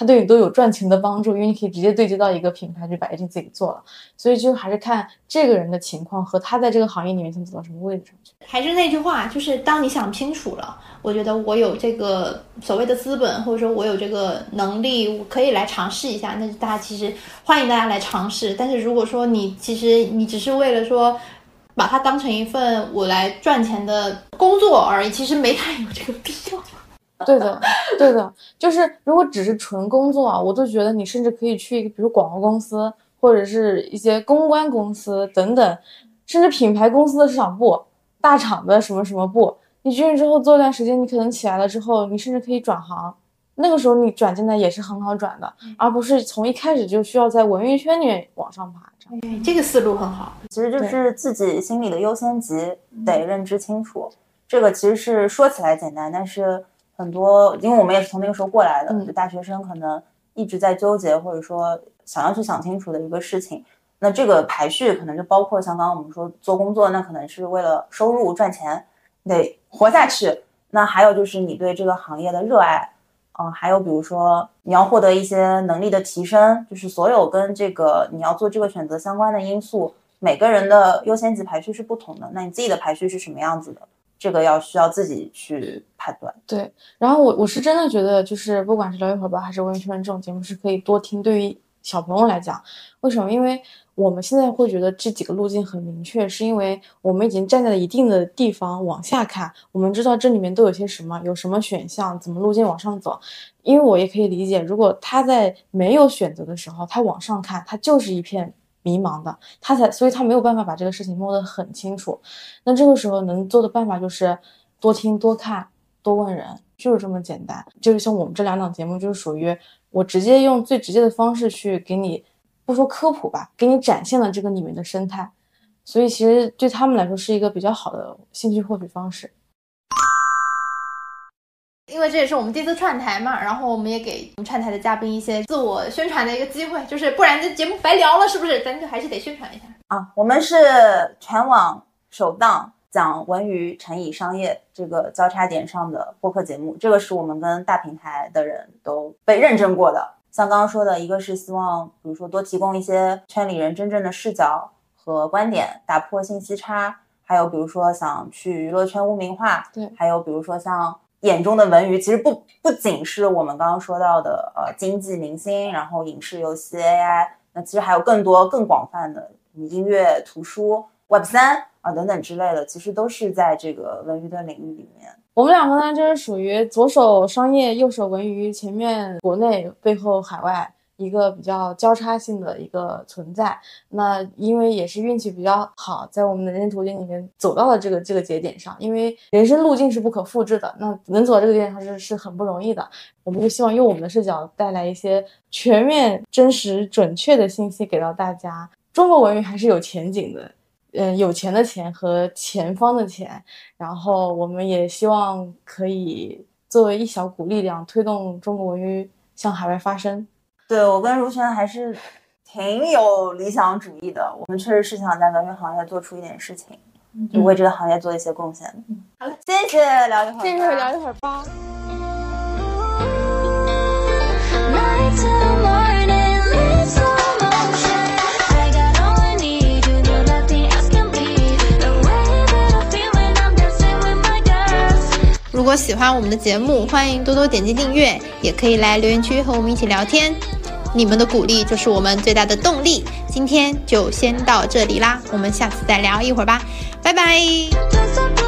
他对你都有赚钱的帮助，因为你可以直接对接到一个品牌，就把一件自己做了。所以就还是看这个人的情况和他在这个行业里面想走到什么位置上去。还是那句话，就是当你想清楚了，我觉得我有这个所谓的资本，或者说我有这个能力，我可以来尝试一下。那大家其实欢迎大家来尝试。但是如果说你其实你只是为了说把它当成一份我来赚钱的工作而已，其实没太有这个必要。对的，对的，就是如果只是纯工作啊，我都觉得你甚至可以去一个，比如广告公司或者是一些公关公司等等，甚至品牌公司的市场部、大厂的什么什么部，你进去之后做一段时间，你可能起来了之后，你甚至可以转行，那个时候你转进来也是很好转的，而不是从一开始就需要在文娱圈里面往上爬。嗯，这个思路很好，其实就是自己心里的优先级得认知清楚。这个其实是说起来简单，但是。很多，因为我们也是从那个时候过来的，就大学生可能一直在纠结，或者说想要去想清楚的一个事情。那这个排序可能就包括像刚刚我们说做工作，那可能是为了收入赚钱，得活下去。那还有就是你对这个行业的热爱，嗯，还有比如说你要获得一些能力的提升，就是所有跟这个你要做这个选择相关的因素，每个人的优先级排序是不同的。那你自己的排序是什么样子的？这个要需要自己去判断。对，然后我我是真的觉得，就是不管是聊一会儿吧，还是文艺圈这种节目，是可以多听。对于小朋友来讲，为什么？因为我们现在会觉得这几个路径很明确，是因为我们已经站在了一定的地方往下看，我们知道这里面都有些什么，有什么选项，怎么路径往上走。因为我也可以理解，如果他在没有选择的时候，他往上看，他就是一片。迷茫的他才，所以他没有办法把这个事情摸得很清楚。那这个时候能做的办法就是多听、多看、多问人，就是这么简单。就是像我们这两档节目，就是属于我直接用最直接的方式去给你，不说科普吧，给你展现了这个里面的生态。所以其实对他们来说是一个比较好的兴趣获取方式。因为这也是我们第一次串台嘛，然后我们也给我们串台的嘉宾一些自我宣传的一个机会，就是不然这节目白聊了，是不是？咱就还是得宣传一下啊。我们是全网首档讲文娱、成以商业这个交叉点上的播客节目，这个是我们跟大平台的人都被认证过的。像刚刚说的，一个是希望，比如说多提供一些圈里人真正的视角和观点，打破信息差；还有比如说想去娱乐圈污名化，对，还有比如说像。眼中的文娱其实不不仅是我们刚刚说到的呃经济明星，然后影视游戏 AI，那其实还有更多更广泛的音乐、图书、Web 三啊等等之类的，其实都是在这个文娱的领域里面。我们两个呢，就是属于左手商业，右手文娱，前面国内，背后海外。一个比较交叉性的一个存在，那因为也是运气比较好，在我们的人生途径里面走到了这个这个节点上，因为人生路径是不可复制的，那能走到这个节点上是是很不容易的。我们就希望用我们的视角带来一些全面、真实、准确的信息给到大家。中国文娱还是有前景的，嗯，有钱的钱和前方的钱，然后我们也希望可以作为一小股力量，推动中国文娱向海外发声。对我跟如轩还是挺有理想主义的，我们确实是想在文娱行业做出一点事情，就为这个行业做一些贡献。好了，谢谢聊一会儿，谢谢聊一会儿吧。如果喜欢我们的节目，欢迎多多点击订阅，也可以来留言区和我们一起聊天。你们的鼓励就是我们最大的动力。今天就先到这里啦，我们下次再聊一会儿吧，拜拜。